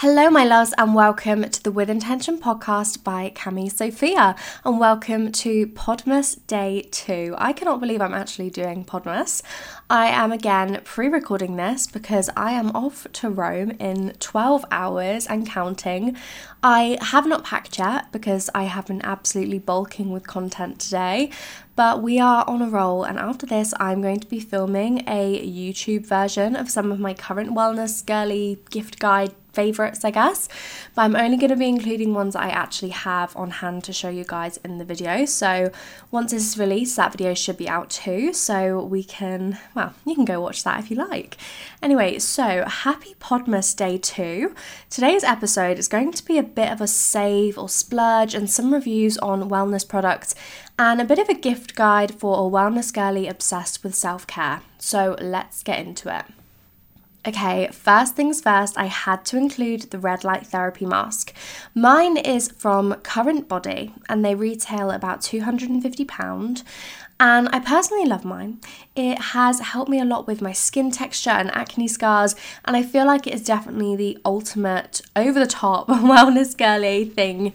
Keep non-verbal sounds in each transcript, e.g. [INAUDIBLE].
Hello, my loves, and welcome to the With Intention podcast by Cami Sophia, and welcome to Podmas Day 2. I cannot believe I'm actually doing Podmas. I am again pre recording this because I am off to Rome in 12 hours and counting. I have not packed yet because I have been absolutely bulking with content today, but we are on a roll. And after this, I'm going to be filming a YouTube version of some of my current wellness girly gift guide favorites, I guess. But I'm only going to be including ones I actually have on hand to show you guys in the video. So once this is released, that video should be out too. So we can, well, you can go watch that if you like. Anyway, so happy Podmas Day 2. Today's episode is going to be a bit of a save or splurge and some reviews on wellness products and a bit of a gift guide for a wellness girly obsessed with self care. So let's get into it. Okay, first things first, I had to include the red light therapy mask. Mine is from Current Body and they retail about £250. And I personally love mine. It has helped me a lot with my skin texture and acne scars, and I feel like it is definitely the ultimate over the top [LAUGHS] wellness girly thing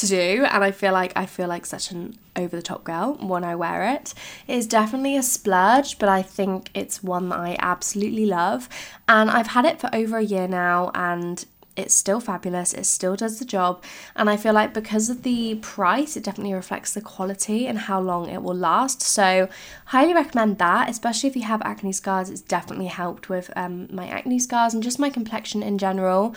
to do and I feel like I feel like such an over the top girl when I wear it. It is definitely a splurge, but I think it's one that I absolutely love. And I've had it for over a year now and it's still fabulous, it still does the job, and I feel like because of the price, it definitely reflects the quality and how long it will last. So, highly recommend that, especially if you have acne scars. It's definitely helped with um, my acne scars and just my complexion in general.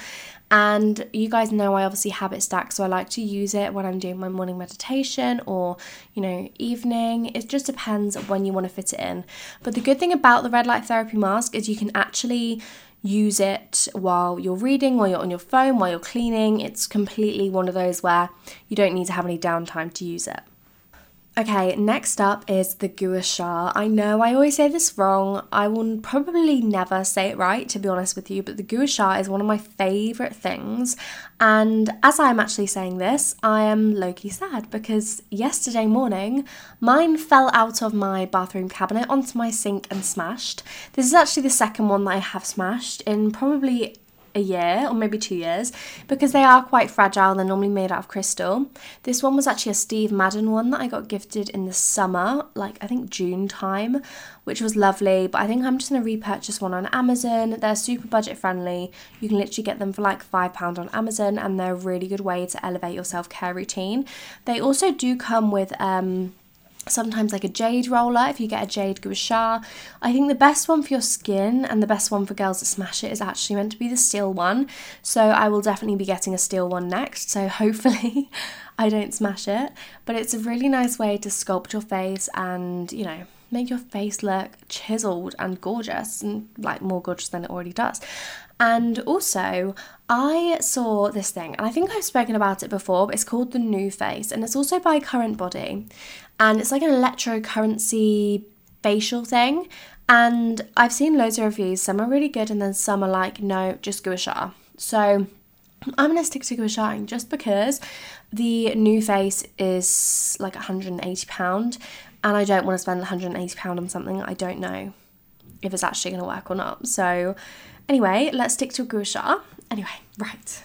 And you guys know I obviously habit stack, so I like to use it when I'm doing my morning meditation or, you know, evening. It just depends when you want to fit it in. But the good thing about the red light therapy mask is you can actually use it while you're reading, while you're on your phone, while you're cleaning. It's completely one of those where you don't need to have any downtime to use it. Okay, next up is the gua sha. I know I always say this wrong. I will probably never say it right, to be honest with you, but the gua sha is one of my favourite things. And as I'm actually saying this, I am low key sad because yesterday morning mine fell out of my bathroom cabinet onto my sink and smashed. This is actually the second one that I have smashed in probably a year or maybe two years because they are quite fragile. They're normally made out of crystal. This one was actually a Steve Madden one that I got gifted in the summer, like I think June time, which was lovely. But I think I'm just going to repurchase one on Amazon. They're super budget friendly. You can literally get them for like £5 on Amazon and they're a really good way to elevate your self care routine. They also do come with, um, sometimes like a jade roller if you get a jade gua sha. I think the best one for your skin and the best one for girls that smash it is actually meant to be the steel one. So I will definitely be getting a steel one next. So [LAUGHS] hopefully I don't smash it. But it's a really nice way to sculpt your face and, you know, make your face look chiseled and gorgeous and like more gorgeous than it already does. And also, I saw this thing, and I think I've spoken about it before, but it's called the NuFace, and it's also by Current Body and it's like an electrocurrency facial thing And I've seen loads of reviews, some are really good, and then some are like, no, just Gua Sha. So I'm gonna stick to Gua Sha just because the NuFace is like £180 and I don't want to spend £180 on something I don't know if it's actually to work or not. So, anyway, let's stick to Gua Sha. Anyway, right.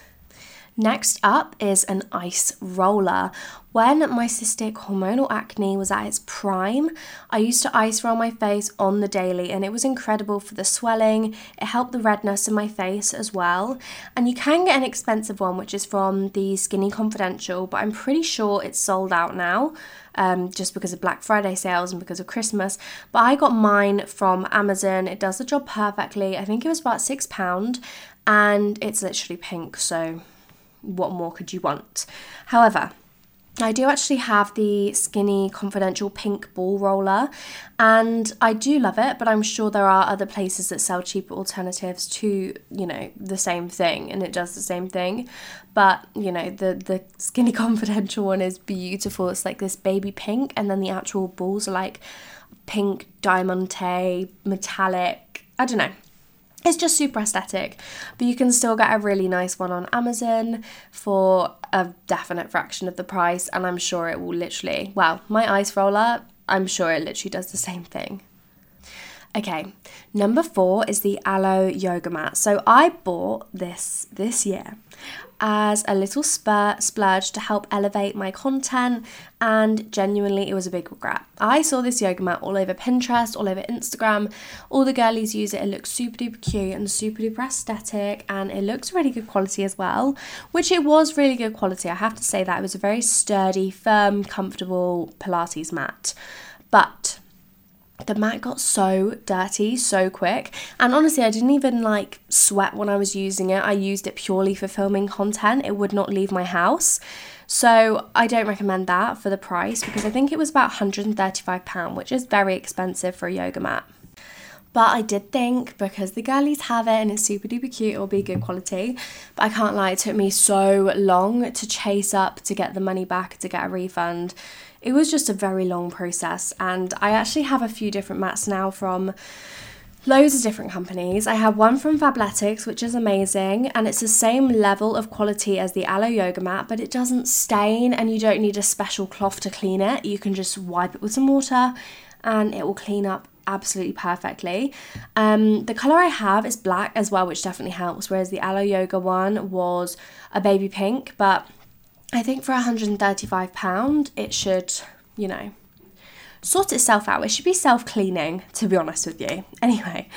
Next up is an ice roller. When my cystic hormonal acne was at its prime, I used to ice roll my face on the daily and it was incredible for the swelling. It helped the redness in my face as well. And you can get an expensive one, which is from the Skinny Confidential, but I'm pretty sure it's sold out now. Um, just because of Black Friday sales and because of Christmas. But I got mine from Amazon. It does the job perfectly. I think it was about £6 and it's literally pink, so what more could you want? However, I do actually have the Skinny Confidential Pink Ball Roller and I do love it, but I'm sure there are other places that sell cheaper alternatives to, you know, the same thing and it does the same thing. But, you know, the the Skinny [LAUGHS] Confidential one is beautiful. It's like this baby pink and then the actual balls are like pink diamante metallic. I don't know. It's just super aesthetic, but you can still get a really nice one on Amazon for a definite fraction of the price, and I'm sure it will literally, well, my ice roller, I'm sure it literally does the same thing. Okay, number four is the Alo Yoga Mat. So I bought this this year as a little spur, splurge to help elevate my content, and genuinely, it was a big regret. I saw this yoga mat all over Pinterest, all over Instagram. All the girlies use it. It looks super duper cute and super duper aesthetic, and it looks really good quality as well, which it was really good quality. I have to say that it was a very sturdy, firm, comfortable Pilates mat. But the mat got so dirty so quick. And honestly i didn't even like sweat when i was using it. I used it purely for filming content. It would not leave my house. So i don't recommend that for the price because i think it was about 135 pound which is very expensive for a yoga mat. But I did think because the girlies have it and it's super duper cute, it'll be good quality. But I can't lie, it took me so long to chase up to get the money back, to get a refund it was just a very long process. And I actually have a few different mats now from loads of different companies. I have one from Fabletics, which is amazing, and it's the same level of quality as the Alo Yoga mat, but it doesn't stain and you don't need a special cloth to clean it. You can just wipe it with some water and it will clean up absolutely perfectly. Um, the colour I have is black as well, which definitely helps, whereas the Alo Yoga one was a baby pink, but I think for £135, it should, you know, sort itself out. It should be self cleaning, to be honest with you. [LAUGHS] Anyway,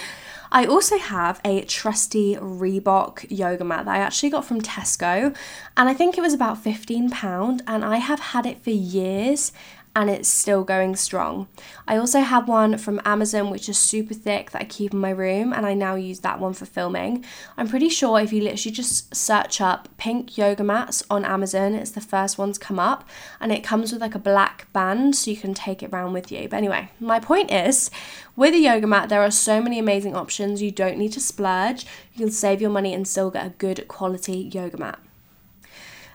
I also have a trusty Reebok yoga mat that I actually got from Tesco, and I think it was about £15, and I have had it for years and it's still going strong. I also have one from Amazon which is super thick that I keep in my room and I now use that one for filming. I'm pretty sure if you literally just search up pink yoga mats on Amazon, it's the first one to come up and it comes with like a black band so you can take it around with you. But anyway, my point is with a yoga mat, there are so many amazing options. You don't need to splurge. You can save your money and still get a good quality yoga mat.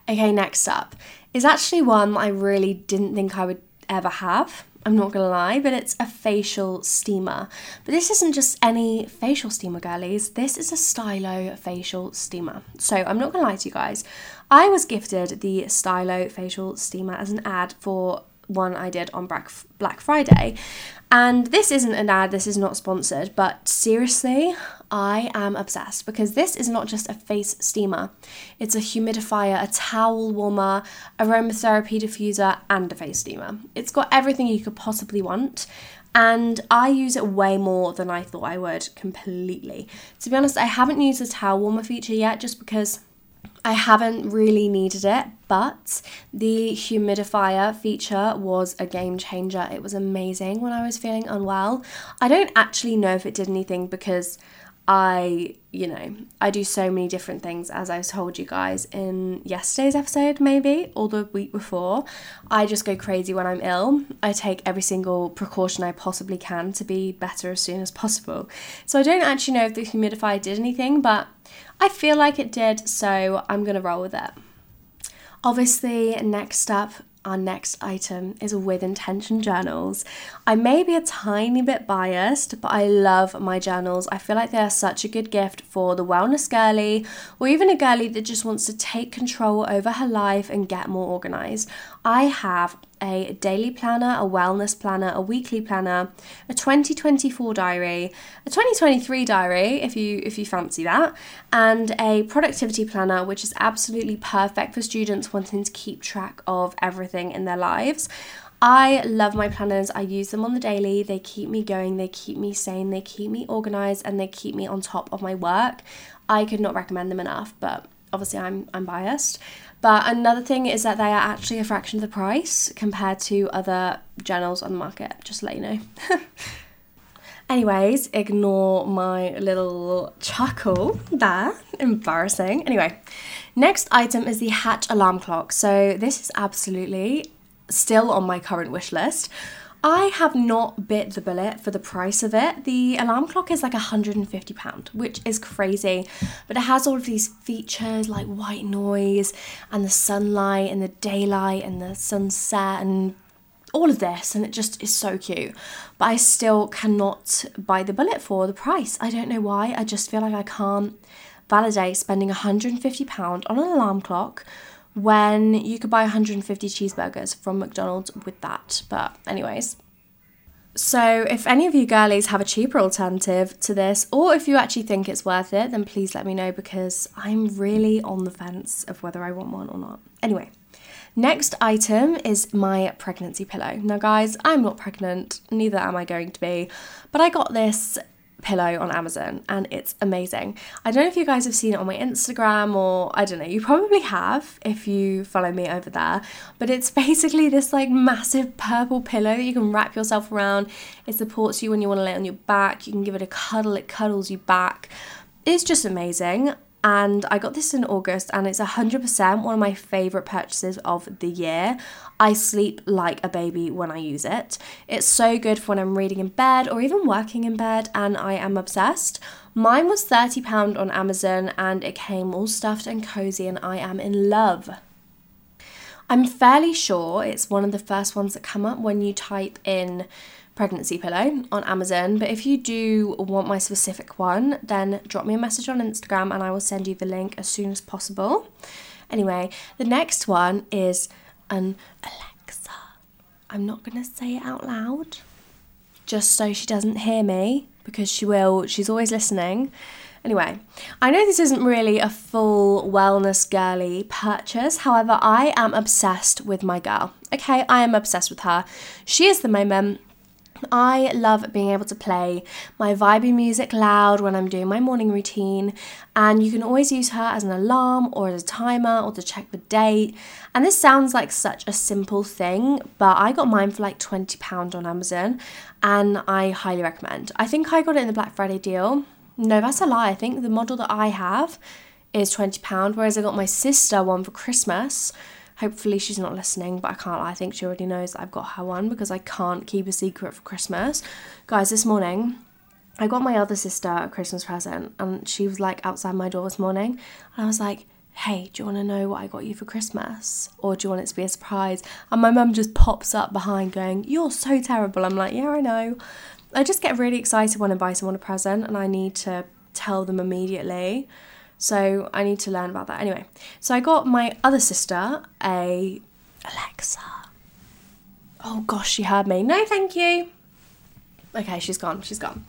Okay, next up is actually one I really didn't think I would ever have. I'm not gonna lie, but it's a facial steamer. But this isn't just any facial steamer, girlies. This is a Stylo facial steamer. So I'm not gonna lie to you guys. I was gifted the Stylo facial steamer as an ad for one I did on Black Friday. And this isn't an ad, this is not sponsored, but seriously, I am obsessed because this is not just a face steamer, it's a humidifier, a towel warmer, aromatherapy diffuser, and a face steamer. It's got everything you could possibly want. And I use it way more than I thought I would completely. To be honest, I haven't used the towel warmer feature yet just because I haven't really needed it, but the humidifier feature was a game changer. It was amazing when I was feeling unwell. I don't actually know if it did anything because I, you know, I do so many different things as I told you guys in yesterday's episode, maybe, or the week before. I just go crazy when I'm ill. I take every single precaution I possibly can to be better as soon as possible. So I don't actually know if the humidifier did anything, but I feel like it did, so I'm gonna roll with it. Obviously, next up, our next item is with intention journals. I may be a tiny bit biased, but I love my journals. I feel like they are such a good gift for the wellness girly or even a girly that just wants to take control over her life and get more organized. I have a daily planner, a wellness planner, a weekly planner, a 2024 diary, a 2023 diary if you if you fancy that, and a productivity planner which is absolutely perfect for students wanting to keep track of everything in their lives. I love my planners. I use them on the daily. They keep me going, they keep me sane, they keep me organized and they keep me on top of my work. I could not recommend them enough, but obviously I'm I'm biased. But another thing is that they are actually a fraction of the price compared to other journals on the market, just to let you know. [LAUGHS] Anyways, ignore my little chuckle there. Embarrassing. Anyway, next item is the Hatch alarm clock. So, this is absolutely still on my current wish list. I have not bit the bullet for the price of it. The alarm clock is like £150, which is crazy, but it has all of these features like white noise and the sunlight and the daylight and the sunset and all of this, and it just is so cute. But I still cannot buy the bullet for the price. I don't know why. I just feel like I can't validate spending £150 on an alarm clock when you could buy 150 cheeseburgers from McDonald's with that. But, anyways. So, if any of you girlies have a cheaper alternative to this, or if you actually think it's worth it, then please let me know because I'm really on the fence of whether I want one or not. Anyway, next item is my pregnancy pillow. Now, guys, I'm not pregnant, neither am I going to be, but I got this pillow on Amazon and it's amazing. I don't know if you guys have seen it on my Instagram or I don't know, you probably have if you follow me over there, but it's [LAUGHS] basically this like massive purple pillow that you can wrap yourself around. It supports you when you want to lay on your back, you can give it a cuddle, it cuddles you back. It's just amazing and I got this in August and it's 100% one of my favorite purchases of the year. I sleep like a baby when I use it. It's so good for when I'm reading in bed or even working in bed and I am obsessed. Mine was £30 on Amazon and it came all stuffed and cozy and I am in love. I'm fairly sure it's one of the first ones that come up when you type in pregnancy pillow on Amazon. But if you do want my specific one, then drop me a message on Instagram and I will send you the link as soon as possible. Anyway, the next one is an Alexa. I'm not going to say it out loud just so she doesn't hear me because she will, she's always listening. Anyway, I know this isn't really a full wellness girly purchase, however, I am obsessed with my girl. Okay, I am obsessed with her. She is the moment I love being able to play my vibey music loud when I'm doing my morning routine, and you can always use her as an alarm or as a timer or to check the date. And this sounds like such a simple thing, but I got mine for like £20 on Amazon, and I highly recommend. I think I got it in the Black Friday deal. No, that's a lie. I think the model that I have is £20, whereas I got my sister one for Christmas Hopefully, she's not listening, but I can't. I think she already knows I've got her one because I can't keep a secret for Christmas. Guys, this morning, I got my other sister a Christmas present, and she was like outside my door this morning, and I was like, hey, do you want to know what I got you for Christmas? Or do you want it to be a surprise? And my mum just pops up behind going, You're so terrible. I'm like, Yeah, I know. I just get really excited when I buy someone a present and I need to tell them immediately. So I need to learn about that. Anyway, so I got my other sister a Alexa. Oh gosh, she heard me. No, thank you. Okay, she's gone. She's gone.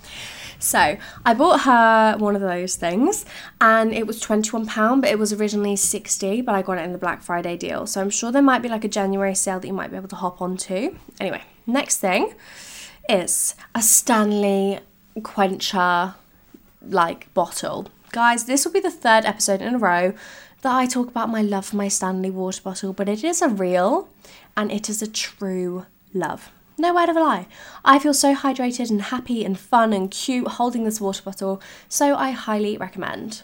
So I bought her one of those things and it was £21, but it was originally 60 but I got it in the Black Friday deal. So I'm sure there might be like a January sale that you might be able to hop onto. Anyway, next thing is a Stanley Quencher like bottle. Guys, this will be the third episode in a row that I talk about my love for my Stanley water bottle, but it is a real and it is a true love. No word of a lie. I feel so hydrated and happy and fun and cute holding this water bottle, so I highly recommend.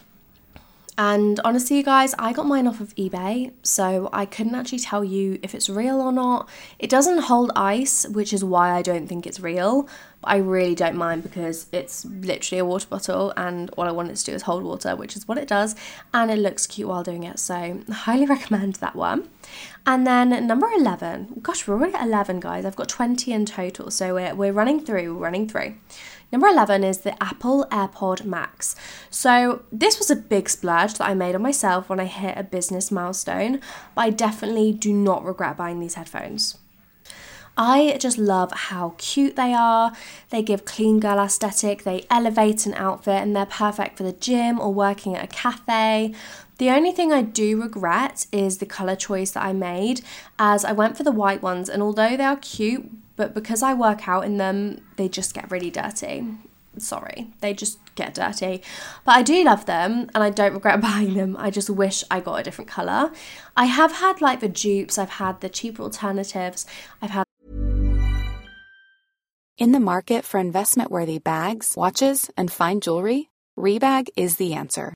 And honestly, you guys, I got mine off of eBay, so I couldn't actually tell you if it's real or not. It doesn't hold ice, which is why I don't think it's real. But I really don't mind because it's literally a water bottle, and all I want it to do is hold water, which is what it does, and it looks cute while doing it. So, highly [LAUGHS] recommend that one. And then number 11, gosh, we're already at 11, guys. I've got 20 in total, so we're, we're running through, we're running through. Number 11 is the Apple AirPod Max. So, this was a big splurge that I made on myself when I hit a business milestone, but I definitely do not regret buying these headphones. I just love how cute they are. They give clean girl aesthetic, they elevate an outfit, and they're perfect for the gym or working at a cafe. The only thing I do regret is the colour choice that I made, as I went for the white ones, and although they are cute, but because I work out in them, they just get really dirty. Sorry, they just get dirty. But I do love them and I don't regret [LAUGHS] buying them. I just wish I got a different colour. I have had like the dupes, I've had the cheaper alternatives, I've had. In the market for investment worthy bags, watches, and fine jewelry, Rebag is the answer.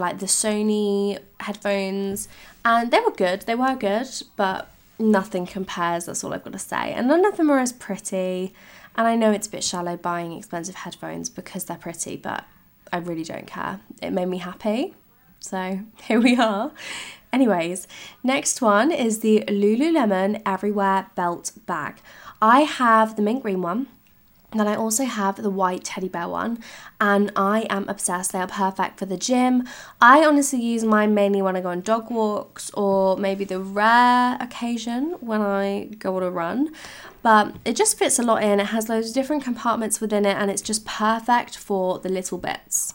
Like the Sony headphones, and they were good, they were good, but nothing compares, that's all I've got to say. And none of them are as pretty. And I know it's a bit shallow buying expensive headphones because they're pretty, but I really don't care. It made me happy. So [LAUGHS] here we are. Anyways, next one is the Lululemon Everywhere Belt Bag. I have the mint green one. Then I also have the white teddy bear one, and I am obsessed. They are perfect for the gym. I honestly use mine mainly when I go on dog walks or maybe the rare occasion when I go on a run. But it just fits a lot in. It has loads of different compartments within it, and it's just perfect for the little bits.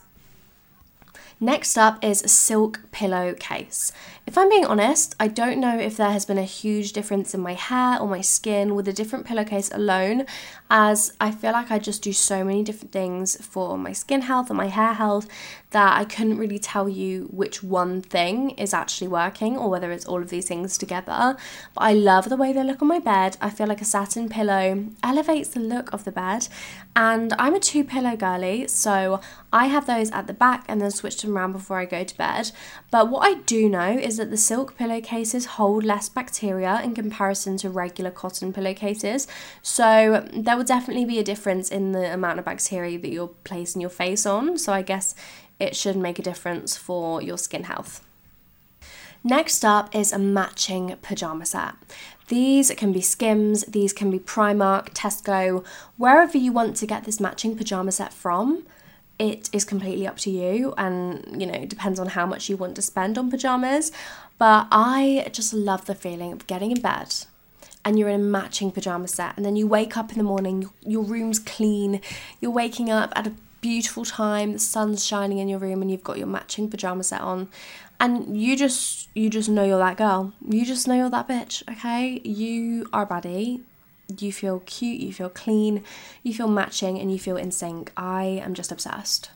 Next up is a silk pillowcase. If I'm being honest, I don't know if there has been a huge difference in my hair or my skin with a different pillowcase alone, as I feel like I just do so many different things for my skin health and my hair health that I couldn't really tell you which one thing is actually working or whether it's all of these things together. But I love the way they look on my bed. I feel like a satin pillow elevates the look of the bed, and I'm a two pillow girly, so I have those at the back and then switch them around before I go to bed. But what I do know is that the silk pillowcases hold less bacteria in comparison to regular cotton pillowcases. So there will definitely be a difference in the amount of bacteria that you're placing your face on. So I guess it should make a difference for your skin health. Next up is a matching pajama set. These can be Skims, these can be Primark, Tesco, wherever you want to get this matching pajama set from it is completely up to you and you know depends on how much you want to spend on pajamas but i just love the feeling of getting in bed and you're in a matching pajama set and then you wake up in the morning your room's clean you're waking up at a beautiful time the sun's shining in your room and you've got your matching pajama set on and you just you just know you're that girl you just know you're that bitch okay you are a baddie you feel cute, you feel clean, you feel matching, and you feel in sync. I am just obsessed.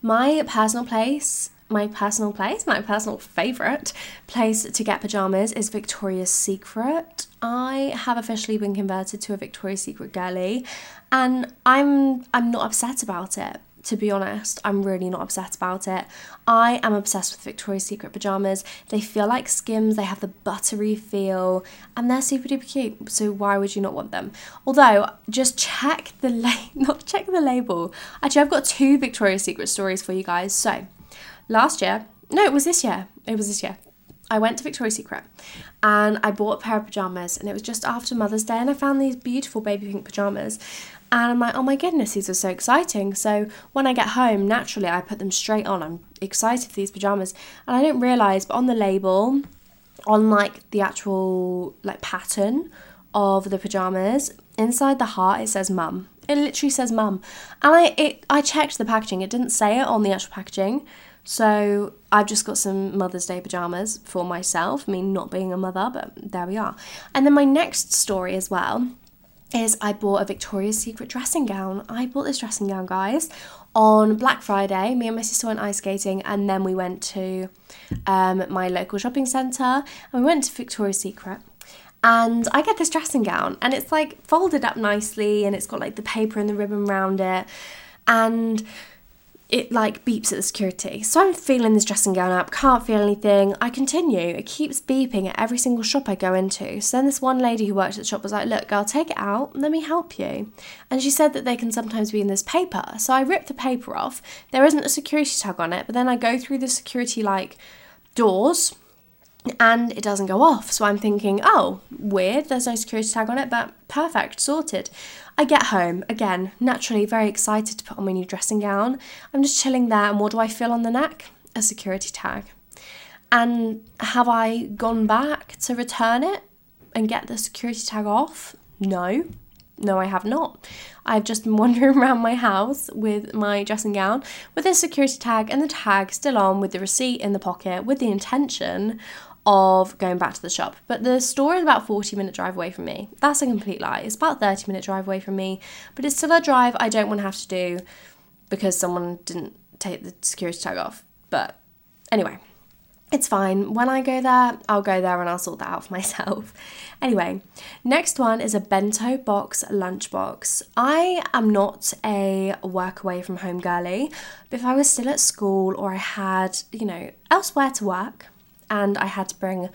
My personal place, my personal place, my personal favourite place to get pajamas is Victoria's Secret. I have officially been converted to a Victoria's Secret girly and I'm I'm not upset about it to be honest, I'm really not upset about it. I am obsessed with Victoria's Secret pajamas. They feel like Skims, they have the buttery feel, and they're super duper cute. So why would you not want them? Although, just check the [LAUGHS] not check the label. Actually, I've got two Victoria's Secret stories for you guys. So, last year, no, it was this year. It was this year. I went to Victoria's Secret and I bought a pair of pajamas, and it was just after Mother's Day, and I found these beautiful baby pink pajamas. And I'm like, oh my goodness, these are so exciting. So when I get home, naturally, I put them straight on. I'm excited for these pajamas. And I didn't realize, but on the label, on like the actual like pattern of the pajamas, inside the heart, it says mum. It literally says mum. And I it I checked the packaging. It didn't say it on the actual packaging. So I've just got some Mother's Day pajamas for myself, me not being a mother, but there we are. And then my next story as well is I bought a Victoria's Secret dressing gown. I bought this dressing gown, guys, on Black Friday. Me and my sister went ice skating, and then we went to um, my local shopping centre and we went to Victoria's Secret. And I get this dressing gown, and it's like folded up nicely, and it's got like the paper and the ribbon around it. And it like beeps at the security. So I'm feeling this dressing gown up, can't feel anything. I continue. It keeps beeping at every single shop I go into. So then this one lady who worked at the shop was like, Look, girl, take it out, let me help you. And she said that they can sometimes be in this paper. So I rip the paper off. There isn't a security tag on it, but then I go through the security like doors and it doesn't go off. So I'm thinking, oh, weird, there's no security tag on it, but perfect, sorted. I get home, again, naturally very excited to put on my new dressing gown. I'm just chilling there, and what do I feel on the neck? A security tag. And have I gone back to return it and get the security tag off? No. No, I have not. I've just been [LAUGHS] wandering around my house with my dressing gown with a security tag and the tag still on with the receipt in the pocket with the intention of going back to the shop. But the store is about 40 minute drive away from me. That's a complete lie. It's about 30 minute drive away from me, but it's still a drive I don't want to have to do because someone didn't take the security tag off. But anyway, it's fine. When I go there, I'll go there and I'll sort that out for [LAUGHS] myself. Anyway, next one is a bento box lunchbox. I am not a work away from home girly, but if I was still at school or I had, you know, elsewhere to work, and I had to bring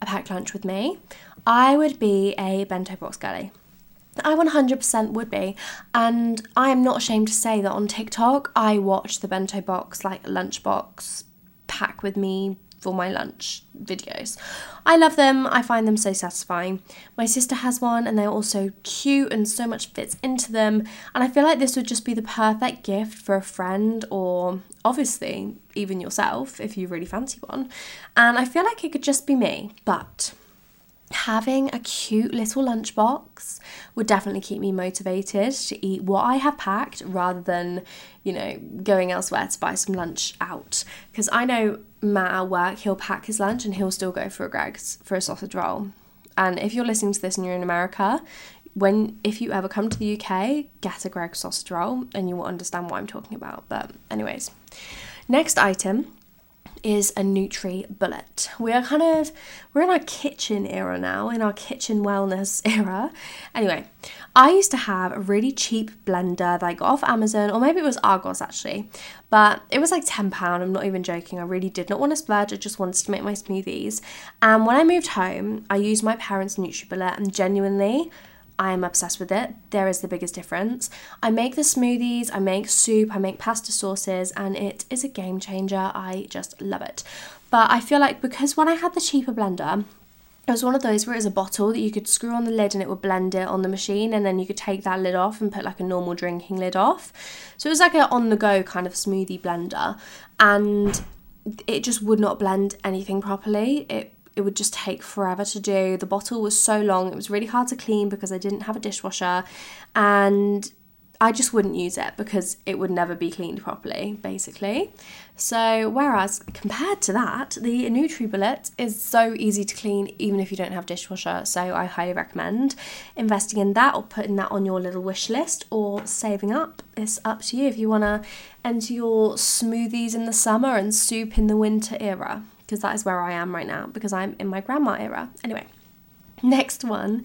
a packed lunch with me, I would be a bento box girly. I 100% would be. And I am not ashamed to say that on TikTok, I watch the bento box, like lunchbox, pack with me for my lunch videos. I love them, I find them so satisfying. My sister has one and they're also cute and so much fits into them. And I feel like this would just be the perfect gift for a friend or obviously even yourself if you really fancy one. And I feel like it could just be me, but having a cute little lunchbox would definitely keep me motivated to eat what I have packed rather than, you know, going elsewhere to buy some lunch out. Because I know Matt at work, he'll pack his lunch and he'll still go for a Greggs for a sausage roll. And if you're listening to this and you're in America, when if you ever come to the UK, get a Greggs sausage roll and you will understand what I'm talking about. But anyways, next item is a Nutri Bullet. We are kind of we're in our kitchen era now, in our kitchen wellness [LAUGHS] era. Anyway, I used to have a really cheap blender that I got off Amazon, or maybe it was Argos actually, but it was like £10. I'm not even joking. I really did not want to splurge, I just wanted to make my smoothies. And when I moved home, I used my parents' Nutri Bullet and genuinely I am obsessed with it. There is the biggest difference. I make the smoothies, I make soup, I make pasta sauces, and it is a game changer. I just love it. But I feel like because when I had the cheaper blender, it was one of those where it was a bottle that you could screw on the lid and it would blend it on the machine, and then you could take that lid off and put like a normal drinking lid off. So it was like an on the go kind of smoothie blender, and it just would not blend anything properly. It it would just take forever to do. The bottle was so long, it was really hard to clean because I didn't have a dishwasher, and I just wouldn't use it because it would never be cleaned properly, basically. So, whereas compared to that, the NutriBullet is so easy to clean even if you don't have dishwasher. So, I highly recommend investing in that or putting that on your little wish list or saving up. It's up to you if you want to enter your smoothies in the summer and soup in the winter era, because that is where I am right now because I'm in my grandma era. Anyway. Next one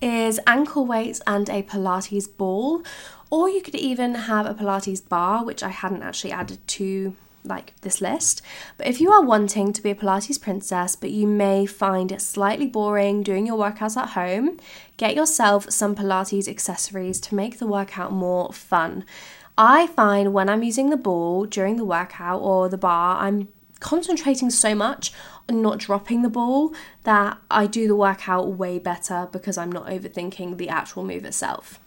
is ankle weights and a Pilates ball, or you could even have a Pilates bar, which I hadn't actually added to like this list. But if you are wanting to be a Pilates princess, but you may find it slightly boring doing your workouts at home, get yourself some Pilates accessories to make the workout more fun. I find when I'm using the ball during the workout or the bar, I'm concentrating so much on not dropping the ball that I do the workout way better because I'm not overthinking the actual move itself.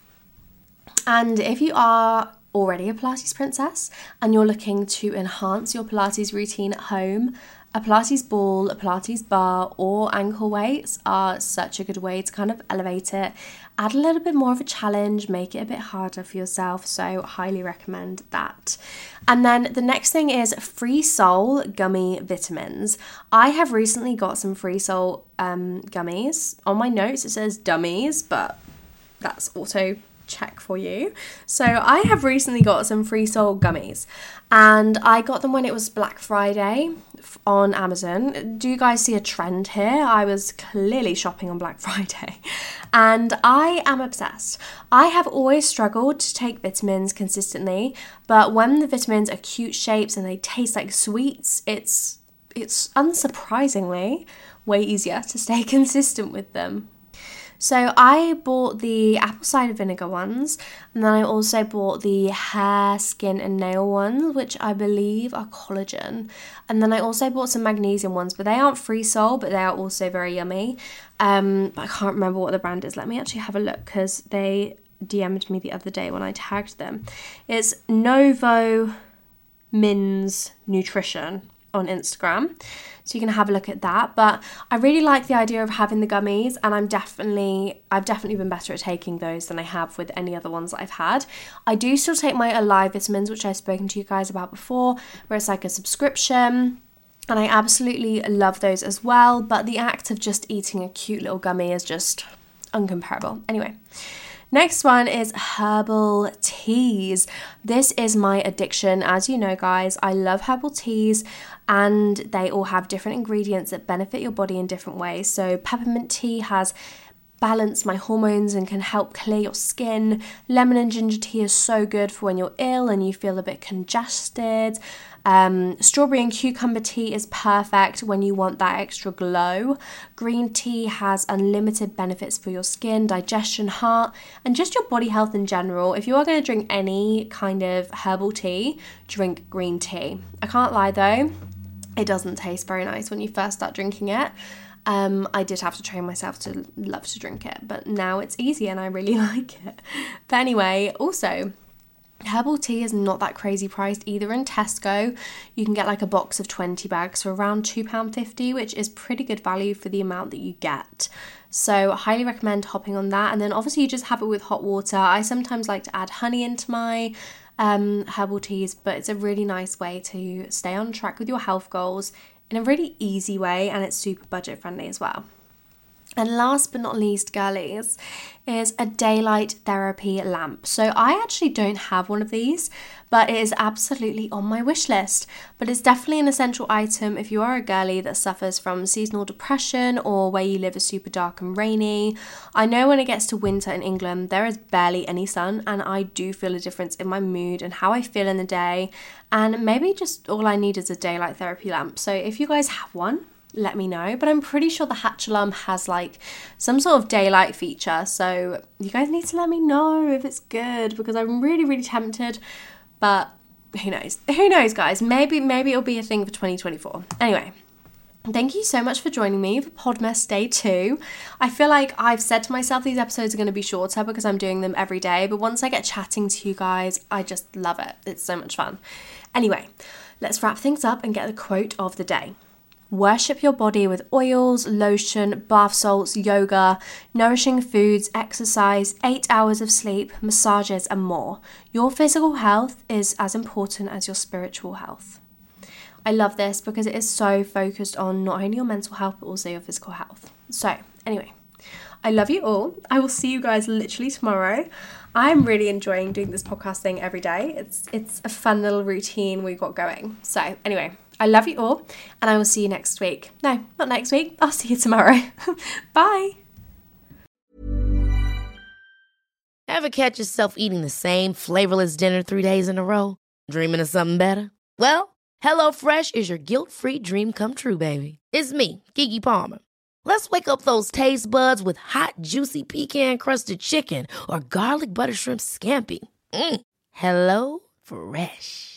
And if you are already a Pilates princess and you're looking to enhance your Pilates routine at home, a Pilates ball, a Pilates bar, or ankle weights are such a good way to kind of elevate it, add a little bit more of a challenge, make it a bit harder for yourself. So, highly recommend that. And then the next thing is Free Soul gummy vitamins. I have recently got some Free Soul um, gummies. On my notes, it says dummies, but that's auto check for you. So I have recently got some free soul gummies and I got them when it was Black Friday on Amazon. Do you guys see a trend here? I was clearly shopping on Black [LAUGHS] Friday and I am obsessed. I have always struggled to take vitamins consistently, but when the vitamins are cute shapes and they taste like sweets, it's it's unsurprisingly way easier to stay [LAUGHS] consistent with them. So I bought the apple cider vinegar ones, and then I also bought the hair, skin, and nail ones, which I believe are collagen. And then I also bought some magnesium ones, but they aren't free soul, but they are also very yummy. Um, I can't remember what the brand is. Let me actually have a look because they DM'd me the other day when I tagged them. It's Novo Mins Nutrition on Instagram. So you can have a look at that. But I really like the idea of having the gummies, and I'm definitely I've definitely been better at taking those than I have with any other ones that I've had. I do still take my Alive vitamins, which I've spoken to you guys about before, where it's like a subscription. And I absolutely love those as well, but the act of just eating a cute little gummy is just uncomparable. Anyway, Next one is herbal teas. This is my addiction. As you know, guys, I love herbal teas and they all have different ingredients that benefit your body in different ways. So, peppermint tea has balance my hormones and can help clear your skin. Lemon and ginger tea is so good for when you're ill and you feel a bit congested. Um, strawberry and cucumber tea is perfect when you want that extra glow. Green tea has unlimited benefits for your skin, digestion, heart, and just your body health in general. If you are going to drink any kind of herbal tea, drink green tea. I can't lie though, it doesn't taste very nice when you first start drinking it. Um, I did have to train myself to love to drink it, but now it's easy and I really [LAUGHS] like it. But anyway, also, Herbal tea is not that crazy priced either in Tesco. You can get like a box of 20 bags for around £2.50, which is pretty good value for the amount that you get. So, I highly recommend hopping on that. And then obviously, you just have it with hot water. I sometimes like to add honey into my um, herbal teas, but it's a really nice way to stay on track with your health goals in a really easy way and it's super budget friendly as well. And last but not least, girlies, is a daylight therapy lamp. So I actually don't have one of these, but it is absolutely on my wish list. But it's definitely an essential item if you are a girly that suffers from seasonal depression or where you live is super dark and rainy. I know when it gets to winter in England, there is barely any sun, and I do feel a difference in my mood and how I feel in the day. And maybe just all I need is a daylight therapy lamp. So if you guys have one, let me know. But I'm pretty sure the Hatch alarm has like some sort of daylight feature. So you guys need to let me know if it's good because I'm really, really tempted. But who knows? Who knows, guys? Maybe, maybe it'll be a thing for 2024. Anyway. Thank you so much for joining me for Podmas Day 2. I feel like I've said to myself these episodes are going to be shorter because I'm doing them every day, but once I get chatting to you guys, I just love it. It's so much fun. Anyway, let's wrap things up and get the quote of the day. Worship your body with oils, lotion, bath salts, yoga, nourishing foods, exercise, eight hours of sleep, massages, and more. Your physical health is as important as your spiritual health. I love this because it is so focused on not only your mental health but also your physical health. So, anyway, I love you all. I will see you guys literally tomorrow. I'm really enjoying doing this podcast thing every day. It's it's a fun little routine we got going. So, anyway, I love you all, and I will see you next week. No, not next week. I'll see you tomorrow. [LAUGHS] Bye. Ever catch yourself eating the same flavorless dinner three days in a row? Dreaming of something better? Well, HelloFresh is your guilt free dream come true, baby. It's me, Keke Palmer. Let's wake up those taste buds with hot, juicy pecan crusted chicken or garlic butter shrimp scampi. Mm. Hello Fresh.